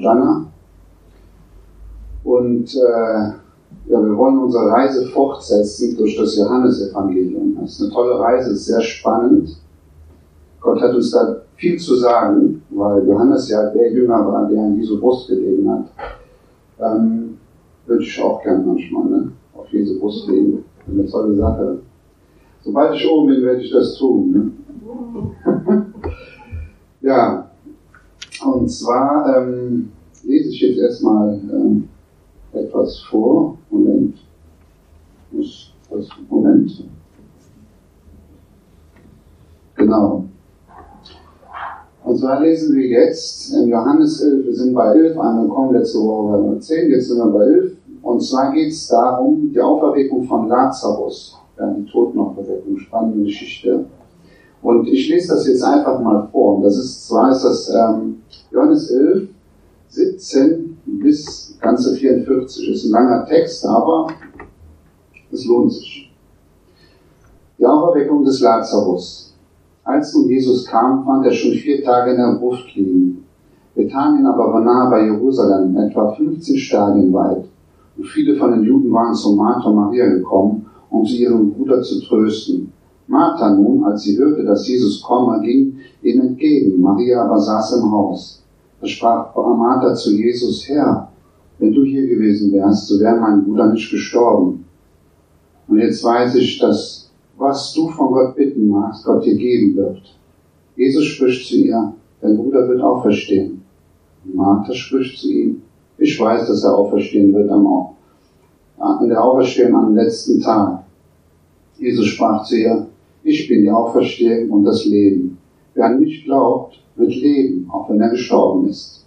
und. Und äh, ja, wir wollen unsere Reise fortsetzen durch das Johannesevangelium. Das ist eine tolle Reise, sehr spannend. Gott hat uns da viel zu sagen, weil Johannes ja der Jünger war, der an Jesu Brust gelegen hat. Ähm, würde ich auch gerne manchmal, ne? Auf Jesu Brust legen. Eine tolle Sache. Sobald ich oben bin, werde ich das tun. Ne? ja, und zwar ähm, lese ich jetzt erstmal ähm, etwas vor. Moment. Moment. Genau. Und zwar lesen wir jetzt in Johannes 11, wir sind bei 11 angekommen, letzte Woche bei 10, jetzt sind wir bei 11. Und zwar geht es darum, die Auferweckung von Lazarus, ja, die Totenauferweckung, spannende Geschichte. Und ich lese das jetzt einfach mal vor. Und das ist, zwar ist das ähm, Johannes 11, 17 bis ganze 44. Ist ein langer Text, aber es lohnt sich. Die Auferweckung des Lazarus. Als nun Jesus kam, fand er schon vier Tage in der Gruft liegen. Bethanien aber war nahe bei Jerusalem, etwa 15 Stadien weit. Und viele von den Juden waren zu Martha Maria gekommen, um sie ihren Bruder zu trösten. Martha nun, als sie hörte, dass Jesus komme, ging ihm entgegen. Maria aber saß im Haus. Da sprach Martha zu Jesus, Herr, wenn du hier gewesen wärst, so wäre mein Bruder nicht gestorben. Und jetzt weiß ich, dass was du von Gott bitten magst, Gott dir geben wird. Jesus spricht zu ihr, dein Bruder wird auferstehen. Und Martha spricht zu ihm, ich weiß, dass er auferstehen wird am, an der Auferstehung am letzten Tag. Jesus sprach zu ihr, bin die Auferstehung und das Leben. Wer an mich glaubt, wird leben, auch wenn er gestorben ist.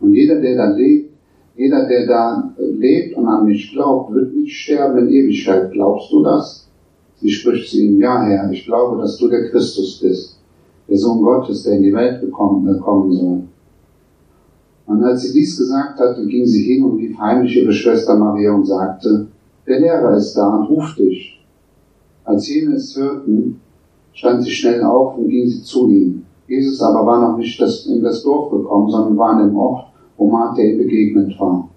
Und jeder, der da lebt, jeder, der da lebt und an mich glaubt, wird nicht sterben in Ewigkeit. Glaubst du das? Sie spricht zu ihm, ja Herr, ich glaube, dass du der Christus bist, der Sohn Gottes, der in die Welt gekommen, kommen soll. Und als sie dies gesagt hatte, ging sie hin und rief heimlich ihre Schwester Maria und sagte, der Lehrer ist da und ruft dich. Als jene es hörten, stand sie schnell auf und ging sie zu ihm. Jesus aber war noch nicht in das Dorf gekommen, sondern war in dem Ort, wo Martha ihm begegnet war.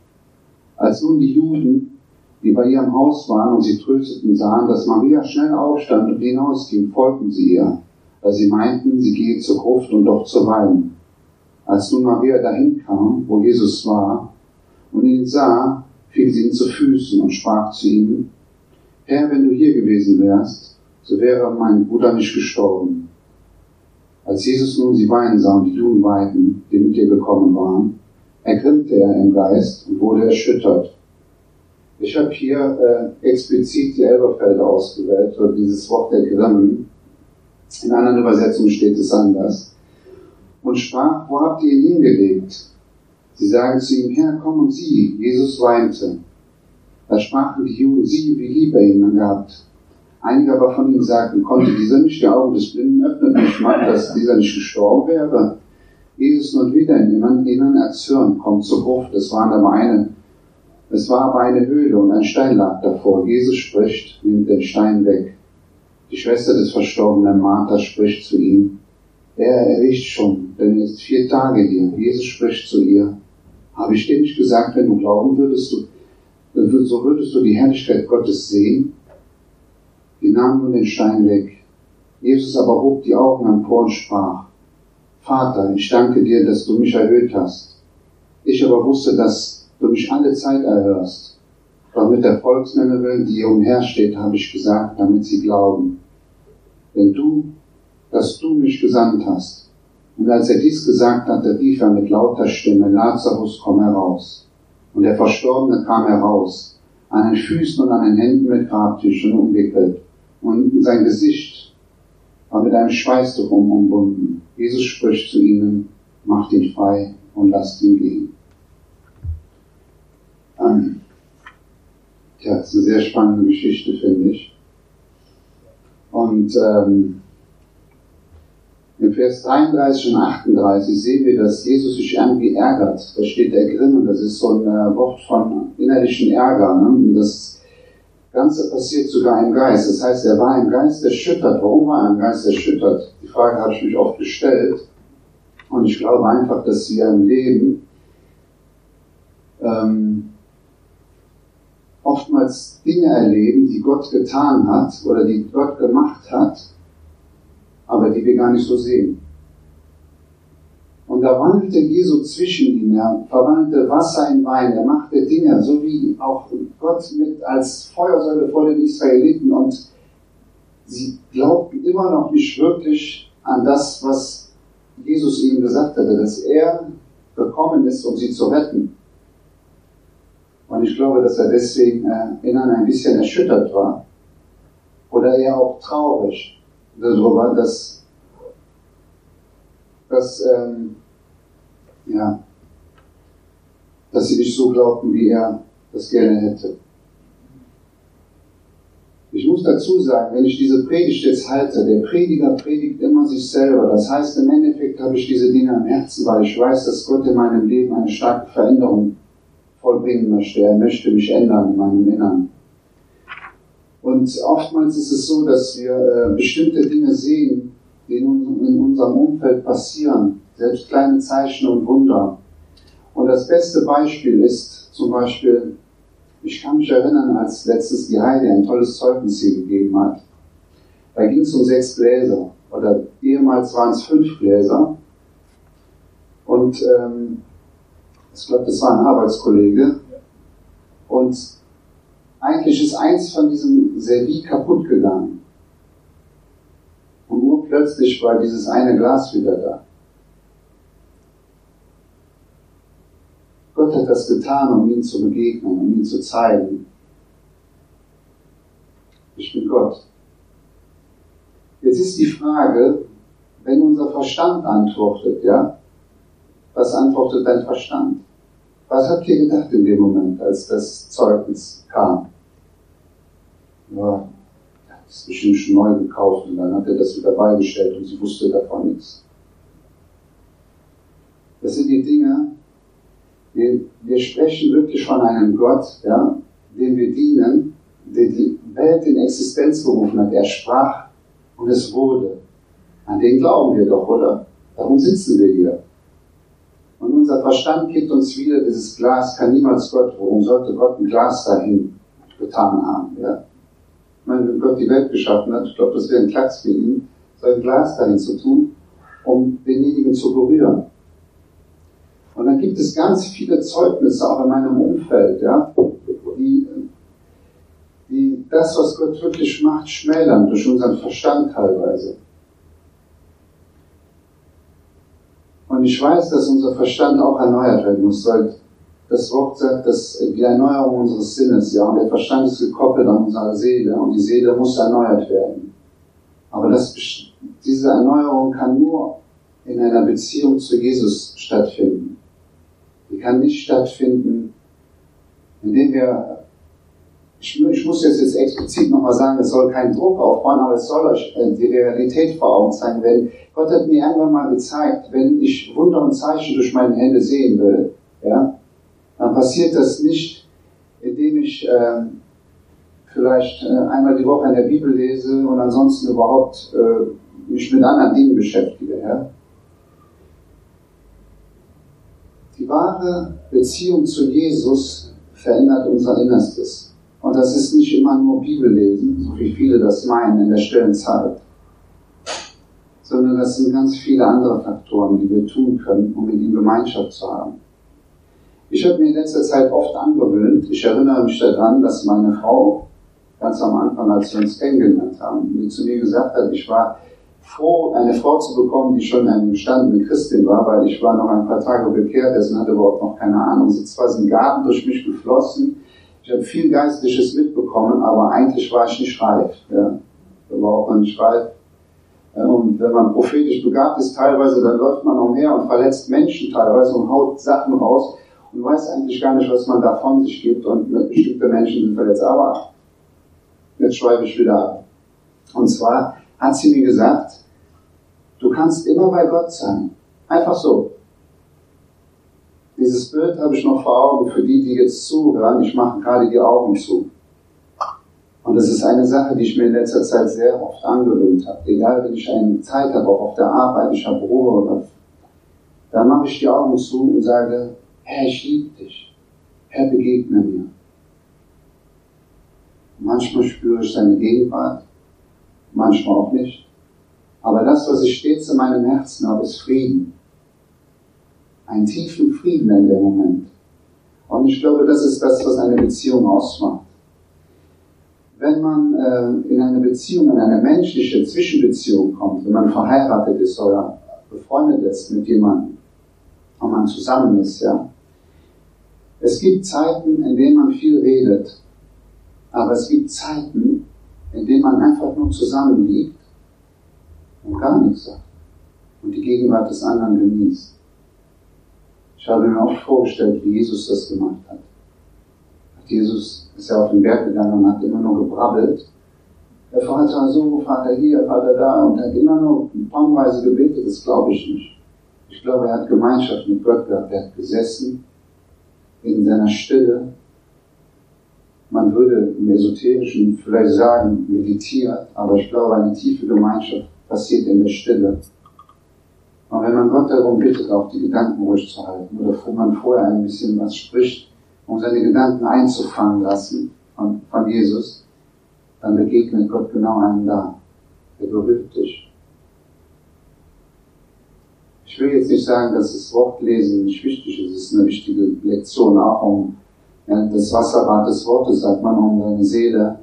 Als nun die Juden, die bei ihrem Haus waren und sie trösteten, sahen, dass Maria schnell aufstand und hinausging, folgten sie ihr, weil sie meinten, sie gehe zur Gruft und doch zu weinen. Als nun Maria dahin kam, wo Jesus war, und ihn sah, fiel sie ihm zu Füßen und sprach zu ihm, Herr, wenn du hier gewesen wärst, so wäre mein Bruder nicht gestorben. Als Jesus nun sie weinen sah und die Juden weinten, die mit ihr gekommen waren, ergrimmte er im Geist und wurde erschüttert. Ich habe hier äh, explizit die Elberfelder ausgewählt, oder dieses Wort der Grimmen. In anderen Übersetzungen steht es anders. Und sprach, wo habt ihr ihn hingelegt? Sie sagen zu ihm, Herr, komm und sieh. Jesus weinte. Da sprachen die Juden, sieh, wie lieb er ihn gehabt. Einige aber von ihnen sagten, konnte dieser nicht die Augen des Blinden öffnen und machen, dass dieser nicht gestorben wäre? Jesus nun wieder in ihren Innern erzürnt, kommt zur Gruft. Es war aber eine, es war aber eine Höhle und ein Stein lag davor. Jesus spricht, nimmt den Stein weg. Die Schwester des verstorbenen Martha spricht zu ihm, er erriecht schon, denn er ist vier Tage hier. Jesus spricht zu ihr, habe ich dir nicht gesagt, wenn du glauben würdest, du, so würdest du die Herrlichkeit Gottes sehen? Die nahm nun den Stein weg. Jesus aber hob die Augen empor und sprach, Vater, ich danke dir, dass du mich erhöht hast. Ich aber wusste, dass du mich alle Zeit erhörst. Doch mit der Volksmenge willen, die hier umhersteht, habe ich gesagt, damit sie glauben. Denn du, dass du mich gesandt hast. Und als er dies gesagt hatte, rief er mit lauter Stimme, Lazarus, komm heraus. Und der Verstorbene kam heraus, an den Füßen und an den Händen mit Grabtüchern umwickelt, und sein Gesicht war mit einem Schweißtuch umbunden. Jesus spricht zu ihnen, macht ihn frei und lasst ihn gehen. Ähm, ja, das ist eine sehr spannende Geschichte, finde ich. Und ähm, in Vers 33 und 38 sehen wir, dass Jesus sich irgendwie ärgert. Da steht der Grimm, das ist so ein äh, Wort von innerlichen Ärger. Ne? Und das Ganze passiert sogar im Geist. Das heißt, er war im Geist erschüttert. Warum war er im Geist erschüttert? Die Frage habe ich mich oft gestellt. Und ich glaube einfach, dass wir im Leben ähm, oftmals Dinge erleben, die Gott getan hat oder die Gott gemacht hat, aber die wir gar nicht so sehen. Und da wandelte Jesu zwischen ihnen, er verwandelte Wasser in Wein, er machte Dinge, so wie auch Gott mit als Feuersäule vor den Israeliten und sie glaubten immer noch nicht wirklich an das, was Jesus ihnen gesagt hatte, dass er gekommen ist, um sie zu retten. Und ich glaube, dass er deswegen äh, innen ein bisschen erschüttert war. Oder eher auch traurig darüber, dass, dass, ähm, ja, dass sie nicht so glaubten, wie er das gerne hätte. Ich muss dazu sagen, wenn ich diese Predigt jetzt halte, der Prediger predigt immer sich selber. Das heißt, im Endeffekt habe ich diese Dinge am Herzen, weil ich weiß, dass Gott in meinem Leben eine starke Veränderung vollbringen möchte. Er möchte mich ändern in meinem Innern. Und oftmals ist es so, dass wir äh, bestimmte Dinge sehen, die in, in unserem Umfeld passieren, selbst kleine Zeichen und Wunder. Und das beste Beispiel ist zum Beispiel, ich kann mich erinnern, als letztes die Heide ein tolles Zeugnis hier gegeben hat. Da ging es um sechs Gläser, oder ehemals waren es fünf Gläser. Und ähm, ich glaube, das war ein Arbeitskollege. Und eigentlich ist eins von diesem Servie kaputt gegangen. Und urplötzlich war dieses eine Glas wieder da. Gott hat das getan, um ihm zu begegnen, um ihm zu zeigen. Ich bin Gott. Jetzt ist die Frage, wenn unser Verstand antwortet, ja, was antwortet dein Verstand? Was habt ihr gedacht in dem Moment, als das Zeugnis kam? Er hat es bestimmt schon neu gekauft und dann hat er das wieder beigestellt und sie wusste davon nichts. Das sind die Dinge, wir, wir sprechen wirklich von einem Gott, ja, dem wir dienen, der die Welt in Existenz gerufen hat. Er sprach und es wurde. An den glauben wir doch, oder? Darum sitzen wir hier. Und unser Verstand gibt uns wieder, dieses Glas kann niemals Gott, warum sollte Gott ein Glas dahin getan haben? Ja? Meine, wenn Gott die Welt geschaffen hat, ich glaube, das wäre ein Klacks für ihn, so ein Glas dahin zu tun, um denjenigen zu berühren. Und dann gibt es ganz viele Zeugnisse auch in meinem Umfeld, ja, die, die das, was Gott wirklich macht, schmälern durch unseren Verstand teilweise. Und ich weiß, dass unser Verstand auch erneuert werden muss, weil das Wort sagt, dass die Erneuerung unseres Sinnes, ja, und der Verstand ist gekoppelt an unsere Seele und die Seele muss erneuert werden. Aber das, diese Erneuerung kann nur in einer Beziehung zu Jesus stattfinden. Die kann nicht stattfinden, indem wir, ich, ich muss jetzt, jetzt explizit nochmal sagen, es soll keinen Druck aufbauen, aber es soll euch äh, die Realität vor Augen zeigen, wenn Gott hat mir irgendwann mal gezeigt, wenn ich Wunder und Zeichen durch meine Hände sehen will, ja, dann passiert das nicht, indem ich äh, vielleicht äh, einmal die Woche in der Bibel lese und ansonsten überhaupt äh, mich mit anderen Dingen beschäftige. Ja? Die wahre Beziehung zu Jesus verändert unser Innerstes. Und das ist nicht immer nur Bibellesen, so wie viele das meinen in der stillen Zeit sondern das sind ganz viele andere Faktoren, die wir tun können, um mit ihm Gemeinschaft zu haben. Ich habe mir in letzter Zeit oft angewöhnt, ich erinnere mich daran, dass meine Frau ganz am Anfang, als wir uns kennengelernt haben, mir zu mir gesagt hat, ich war froh, eine Frau zu bekommen, die schon eine gestandene Christin war, weil ich war noch ein paar Tage bekehrt und hatte überhaupt noch keine Ahnung. Sie ist zwar ein Garten durch mich geflossen, ich habe viel Geistliches mitbekommen, aber eigentlich war ich nicht reif. Ja. Ich war auch noch nicht reif und wenn man prophetisch begabt ist, teilweise, dann läuft man umher und verletzt Menschen teilweise und haut Sachen raus und weiß eigentlich gar nicht, was man da von sich gibt und bestimmte Menschen sind verletzt. Aber jetzt schreibe ich wieder ab. Und zwar hat sie mir gesagt, du kannst immer bei Gott sein. Einfach so. Dieses Bild habe ich noch vor Augen für die, die jetzt zuhören. Ich mache gerade die Augen zu. Und das ist eine Sache, die ich mir in letzter Zeit sehr oft angewöhnt habe. Egal, wenn ich eine Zeit habe, auch auf der Arbeit, ich habe Ruhe oder, dann mache ich die Augen zu und sage, Herr, ich liebe dich. Herr, begegne mir. Manchmal spüre ich seine Gegenwart, manchmal auch nicht. Aber das, was ich stets in meinem Herzen habe, ist Frieden. Einen tiefen Frieden in dem Moment. Und ich glaube, das ist das, was eine Beziehung ausmacht. Wenn man äh, in eine Beziehung, in eine menschliche Zwischenbeziehung kommt, wenn man verheiratet ist oder befreundet ist mit jemandem, und man zusammen ist, ja. Es gibt Zeiten, in denen man viel redet, aber es gibt Zeiten, in denen man einfach nur zusammen liegt und gar nichts sagt und die Gegenwart des anderen genießt. Ich habe mir auch vorgestellt, wie Jesus das gemacht hat. Jesus ist ja auf den Berg gegangen und hat immer nur gebrabbelt. Der Vater so, Vater hier, Vater da und hat immer nur tonnenweise gebetet, das glaube ich nicht. Ich glaube, er hat Gemeinschaft mit Gott gehabt, er hat gesessen in seiner Stille. Man würde im Esoterischen vielleicht sagen, meditiert, aber ich glaube, eine tiefe Gemeinschaft passiert in der Stille. Und wenn man Gott darum bittet, auch die Gedanken ruhig zu halten, oder man vorher ein bisschen was spricht, um seine Gedanken einzufangen lassen von, von Jesus, dann begegnet Gott genau einem da. Er berührt dich. Ich will jetzt nicht sagen, dass das Wortlesen nicht wichtig ist. Es ist eine wichtige Lektion, auch um ja, das Wasserbad des Wortes, sagt man, um deine Seele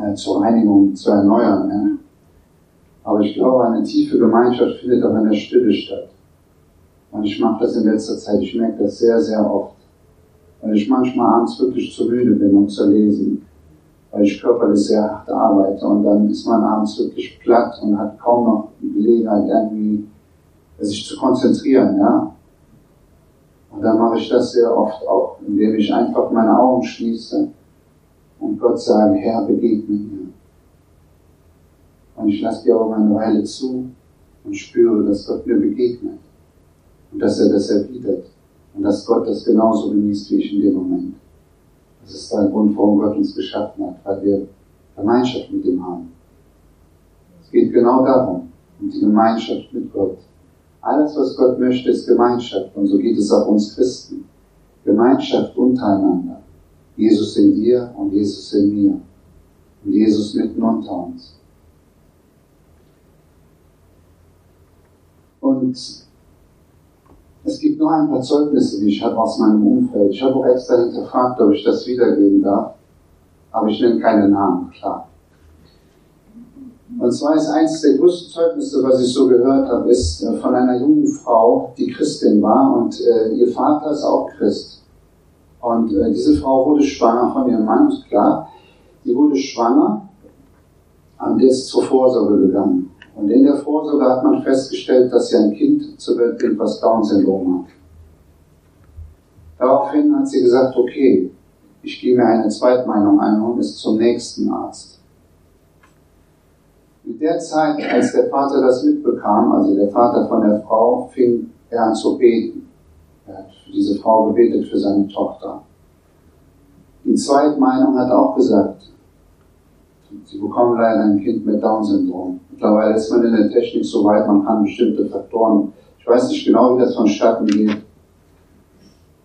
äh, zur Reinigung zu erneuern. Ja. Aber ich glaube, eine tiefe Gemeinschaft findet auch in der Stille statt. Und ich mache das in letzter Zeit, ich merke das sehr, sehr oft. Weil ich manchmal abends wirklich zu müde bin, um zu lesen. Weil ich körperlich sehr hart arbeite. Und dann ist man abends wirklich platt und hat kaum noch die Gelegenheit, irgendwie sich zu konzentrieren, ja. Und dann mache ich das sehr oft auch, indem ich einfach meine Augen schließe und Gott sage, Herr, begegne mir. Und ich lasse die Augen eine Weile zu und spüre, dass Gott mir begegnet. Und dass er das erwidert. Und dass Gott das genauso genießt wie ich in dem Moment. Das ist der Grund, warum Gott uns geschaffen hat, weil wir Gemeinschaft mit ihm haben. Es geht genau darum, um die Gemeinschaft mit Gott. Alles, was Gott möchte, ist Gemeinschaft. Und so geht es auch uns Christen. Gemeinschaft untereinander. Jesus in dir und Jesus in mir. Und Jesus mitten unter uns. Und es gibt nur ein paar Zeugnisse, die ich habe aus meinem Umfeld. Ich habe auch extra hinterfragt, ob ich das wiedergeben darf. Aber ich nenne keine Namen, klar. Und zwar ist eines der größten Zeugnisse, was ich so gehört habe, ist äh, von einer jungen Frau, die Christin war und äh, ihr Vater ist auch Christ. Und äh, diese Frau wurde schwanger von ihrem Mann, klar. Die wurde schwanger und ist zur Vorsorge gegangen. Und in der Vorsorge hat man festgestellt, dass sie ein Kind zur Welt bringt, was Down-Syndrom hat. Daraufhin hat sie gesagt, okay, ich gehe mir eine Zweitmeinung ein und ist zum nächsten Arzt. In der Zeit, als der Vater das mitbekam, also der Vater von der Frau, fing er an zu beten. Er hat für diese Frau gebetet, für seine Tochter. Die Zweitmeinung hat auch gesagt, sie bekommen leider ein Kind mit Down-Syndrom. Mittlerweile ist man in der Technik so weit, man kann bestimmte Faktoren, ich weiß nicht genau, wie das vonstatten geht,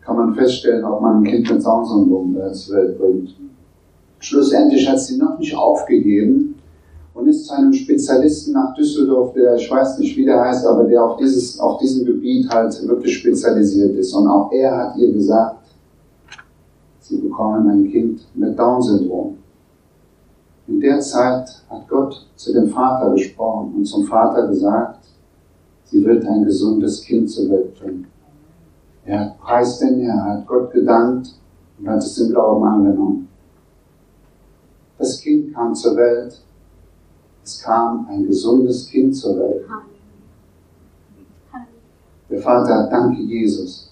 kann man feststellen, ob man ein Kind mit Down-Syndrom zur Welt bringt. Schlussendlich hat sie noch nicht aufgegeben und ist zu einem Spezialisten nach Düsseldorf, der, ich weiß nicht, wie der heißt, aber der auf, dieses, auf diesem Gebiet halt wirklich spezialisiert ist. Und auch er hat ihr gesagt, sie bekommen ein Kind mit Down-Syndrom. In der Zeit hat Gott zu dem Vater gesprochen und zum Vater gesagt, sie wird ein gesundes Kind zur Welt bringen. Er hat preis den Herr, hat Gott gedankt und hat es im Glauben angenommen. Das Kind kam zur Welt. Es kam ein gesundes Kind zur Welt. Der Vater danke Jesus.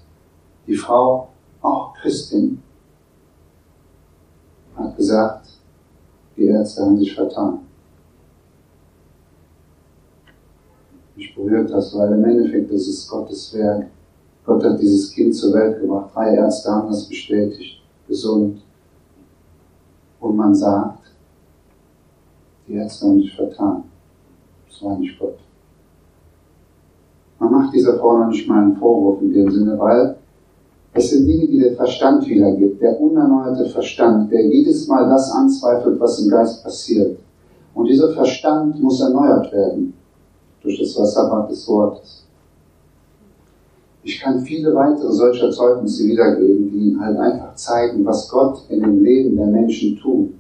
Die Frau, auch Christin, hat gesagt, die Ärzte haben sich vertan. Mich berührt das, weil im Endeffekt das ist Gottes Werk. Gott hat dieses Kind zur Welt gebracht. Drei Ärzte haben das bestätigt. Gesund. Und man sagt, die Ärzte haben sich vertan. Das war nicht Gott. Man macht dieser Frau noch nicht mal einen Vorwurf in dem Sinne, weil Das sind Dinge, die der Verstand wiedergibt, der unerneuerte Verstand, der jedes Mal das anzweifelt, was im Geist passiert. Und dieser Verstand muss erneuert werden durch das Wasserbad des Wortes. Ich kann viele weitere solcher Zeugnisse wiedergeben, die halt einfach zeigen, was Gott in dem Leben der Menschen tut.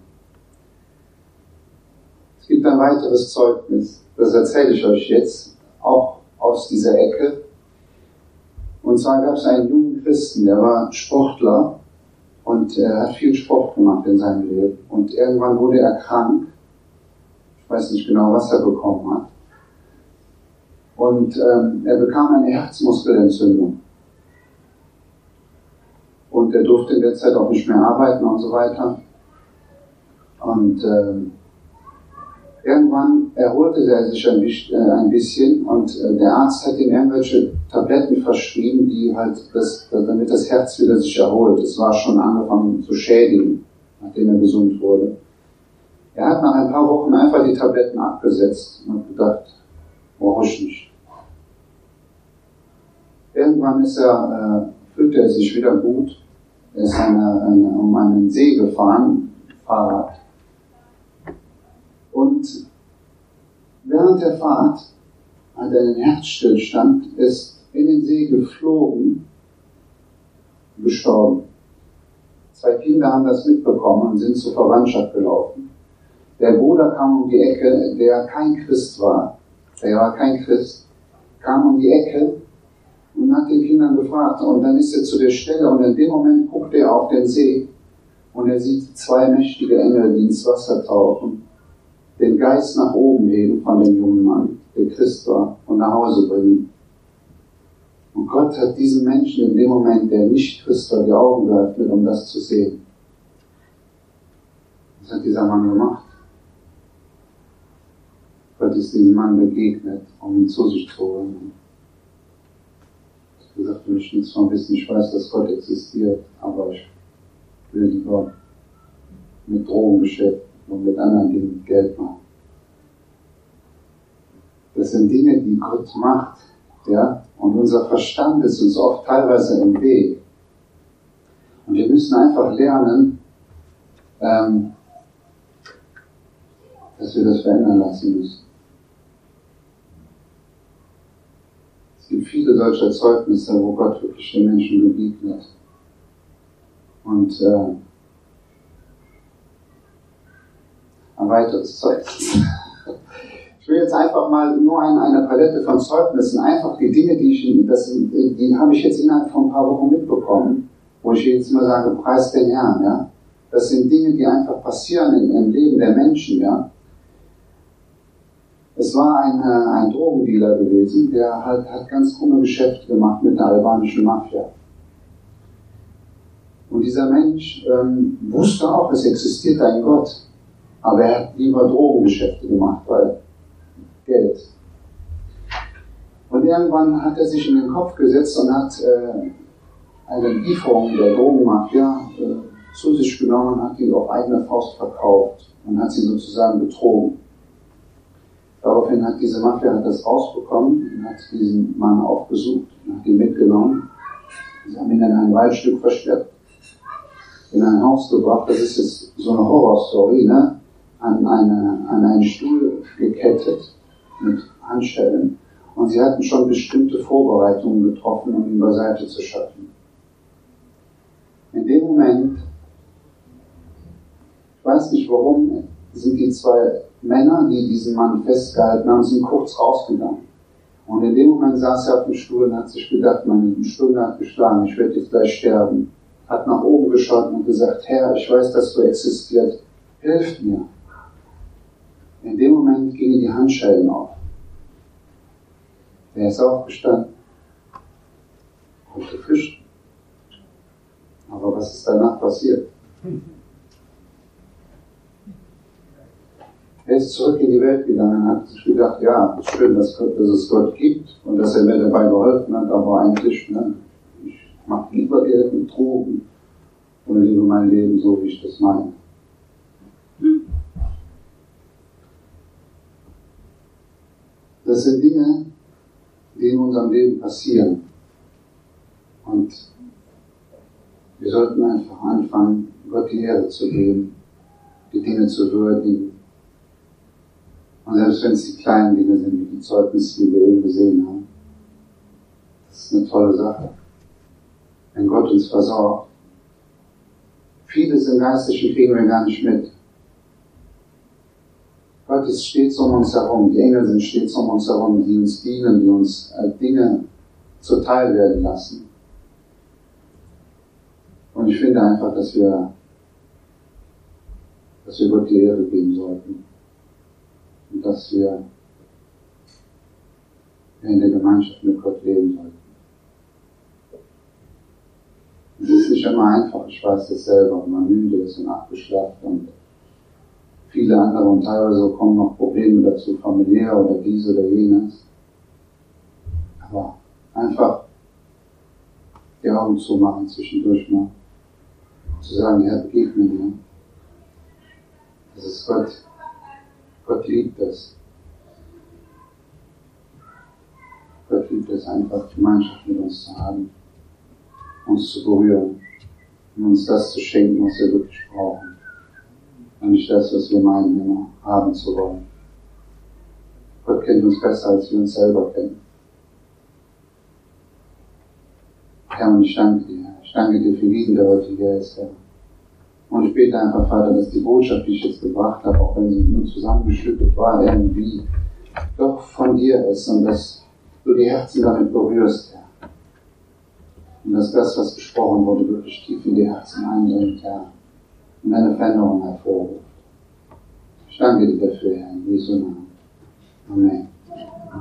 Es gibt ein weiteres Zeugnis, das erzähle ich euch jetzt, auch aus dieser Ecke. Und zwar gab es einen jungen Christen, der war Sportler und er hat viel Sport gemacht in seinem Leben. Und irgendwann wurde er krank. Ich weiß nicht genau, was er bekommen hat. Und ähm, er bekam eine Herzmuskelentzündung. Und er durfte in der Zeit auch nicht mehr arbeiten und so weiter. Und ähm, irgendwann erholte er sich ein, äh, bisschen und äh, der Arzt hat ihm irgendwelche Tabletten verschrieben, die halt das, damit das Herz wieder sich erholt. Es war schon angefangen zu schädigen, nachdem er gesund wurde. Er hat nach ein paar Wochen einfach die Tabletten abgesetzt und hat gedacht, brauche ich nicht. Irgendwann ist er, äh, fühlte er sich wieder gut. Er ist eine, eine, um einen See gefahren, Fahrrad. Und während der Fahrt hat er einen Herzstillstand, ist in den See geflogen, gestorben. Zwei Kinder haben das mitbekommen und sind zur Verwandtschaft gelaufen. Der Bruder kam um die Ecke, der kein Christ war. Er war kein Christ, kam um die Ecke und hat den Kindern gefragt. Und dann ist er zu der Stelle und in dem Moment guckt er auf den See und er sieht zwei mächtige Engel, die ins Wasser tauchen, den Geist nach oben heben von dem jungen Mann, der Christ war, und nach Hause bringen. Und Gott hat diesen Menschen in dem Moment, der nicht Christ war, die Augen geöffnet, um das zu sehen. Was hat dieser Mann gemacht? Gott ist diesem Mann begegnet, um ihn zu sich zu holen gesagt, du möchtest nichts von wissen, ich weiß, dass Gott existiert, aber ich will lieber mit Drogengeschäft und mit anderen Dingen Geld machen. Das sind Dinge, die Gott macht, ja, und unser Verstand ist uns oft teilweise im Weg. Und wir müssen einfach lernen, ähm, dass wir das verändern lassen müssen. Es gibt viele solcher Zeugnisse, wo Gott wirklich den Menschen begegnet. Und äh, ein weiteres Zeugnis. Ich will jetzt einfach mal nur eine, eine Palette von Zeugnissen, einfach die Dinge, die ich, das, die habe ich jetzt innerhalb von ein paar Wochen mitbekommen, wo ich jetzt immer sage, preis den Herrn, ja. Das sind Dinge, die einfach passieren im Leben der Menschen, ja. Es war ein, äh, ein Drogendealer gewesen, der halt, hat ganz krumme Geschäfte gemacht mit der albanischen Mafia. Und dieser Mensch ähm, wusste auch, es existiert ein Gott, aber er hat lieber Drogengeschäfte gemacht, weil Geld. Und irgendwann hat er sich in den Kopf gesetzt und hat äh, eine Lieferung der Drogenmafia äh, zu sich genommen und hat die auf eigene Faust verkauft und hat sie sozusagen betrogen. Daraufhin hat diese Mafia hat das rausbekommen und hat diesen Mann aufgesucht und hat ihn mitgenommen. Sie haben ihn in ein Waldstück versteckt, in ein Haus gebracht. Das ist jetzt so eine Horrorstory, ne? An, eine, an einen Stuhl gekettet mit Handschellen. Und sie hatten schon bestimmte Vorbereitungen getroffen, um ihn beiseite zu schaffen. In dem Moment, ich weiß nicht warum, sind die zwei Männer, die diesen Mann festgehalten haben, sind kurz rausgegangen. Und in dem Moment saß er auf dem Stuhl und hat sich gedacht, meine Stunde hat geschlagen, ich werde jetzt gleich sterben. Hat nach oben geschaut und gesagt, Herr, ich weiß, dass du existierst, hilf mir. Moment gingen die Handschellen auf. Er ist aufgestanden, konnte fischen. Aber was ist danach passiert? Er ist zurück in die Welt gegangen und hat sich gedacht, ja, schön, dass, dass, es Gott gibt und dass er mir dabei geholfen hat, aber eigentlich, ne, ich mache lieber Geld mit Drogen und lebe mein Leben so, wie ich das meine. Das sind Dinge, die in unserem Leben passieren. Und Wir sollten einfach anfangen, Gott die Ehre zu geben, die Dinge zu würdigen. Und selbst wenn es die kleinen Dinge sind, wie die Zeugnisse, die wir eben gesehen haben, das ist eine tolle Sache. Wenn Gott uns versorgt. Vieles im Geistlichen kriegen wir gar nicht mit. Gott ist stets um uns herum. Die Engel sind stets um uns herum, die uns dienen, die uns äh, Dinge zuteil werden lassen. Und ich finde einfach, dass wir, dass wir Gott die Ehre geben sollten. Und dass wir in der Gemeinschaft mit Gott leben sollten. Es ist nicht immer einfach, ich weiß das selber, man müde ist und abgeschlafft und viele andere und teilweise kommen noch Probleme dazu, familiär oder dies oder jenes. Aber einfach die Augen zu machen zwischendurch mal. Zu sagen, Herr, begegne mir. Das ist Gott. Gott liebt es. Gott liebt es einfach, Gemeinschaft mit uns zu haben, uns zu berühren und uns das zu schenken, was wir wirklich brauchen und nicht das, was wir meinen, haben zu wollen. Gott kennt uns besser, als wir uns selber kennen. Herr, und ich danke dir. Ich danke dir für jeden, der heute hier ist, Herr. Und ich bete einfach, Vater, dass die Botschaft, die ich jetzt gebracht habe, auch wenn sie nur zusammengeschüttet war, irgendwie doch von dir ist und dass du die Herzen damit berührst, Herr. Und dass das, was gesprochen wurde, wirklich tief in die Herzen eindringt, Herr und eine Veränderung hervorruft. Ich danke dir dafür, Herr, in Jesu Namen. Amen.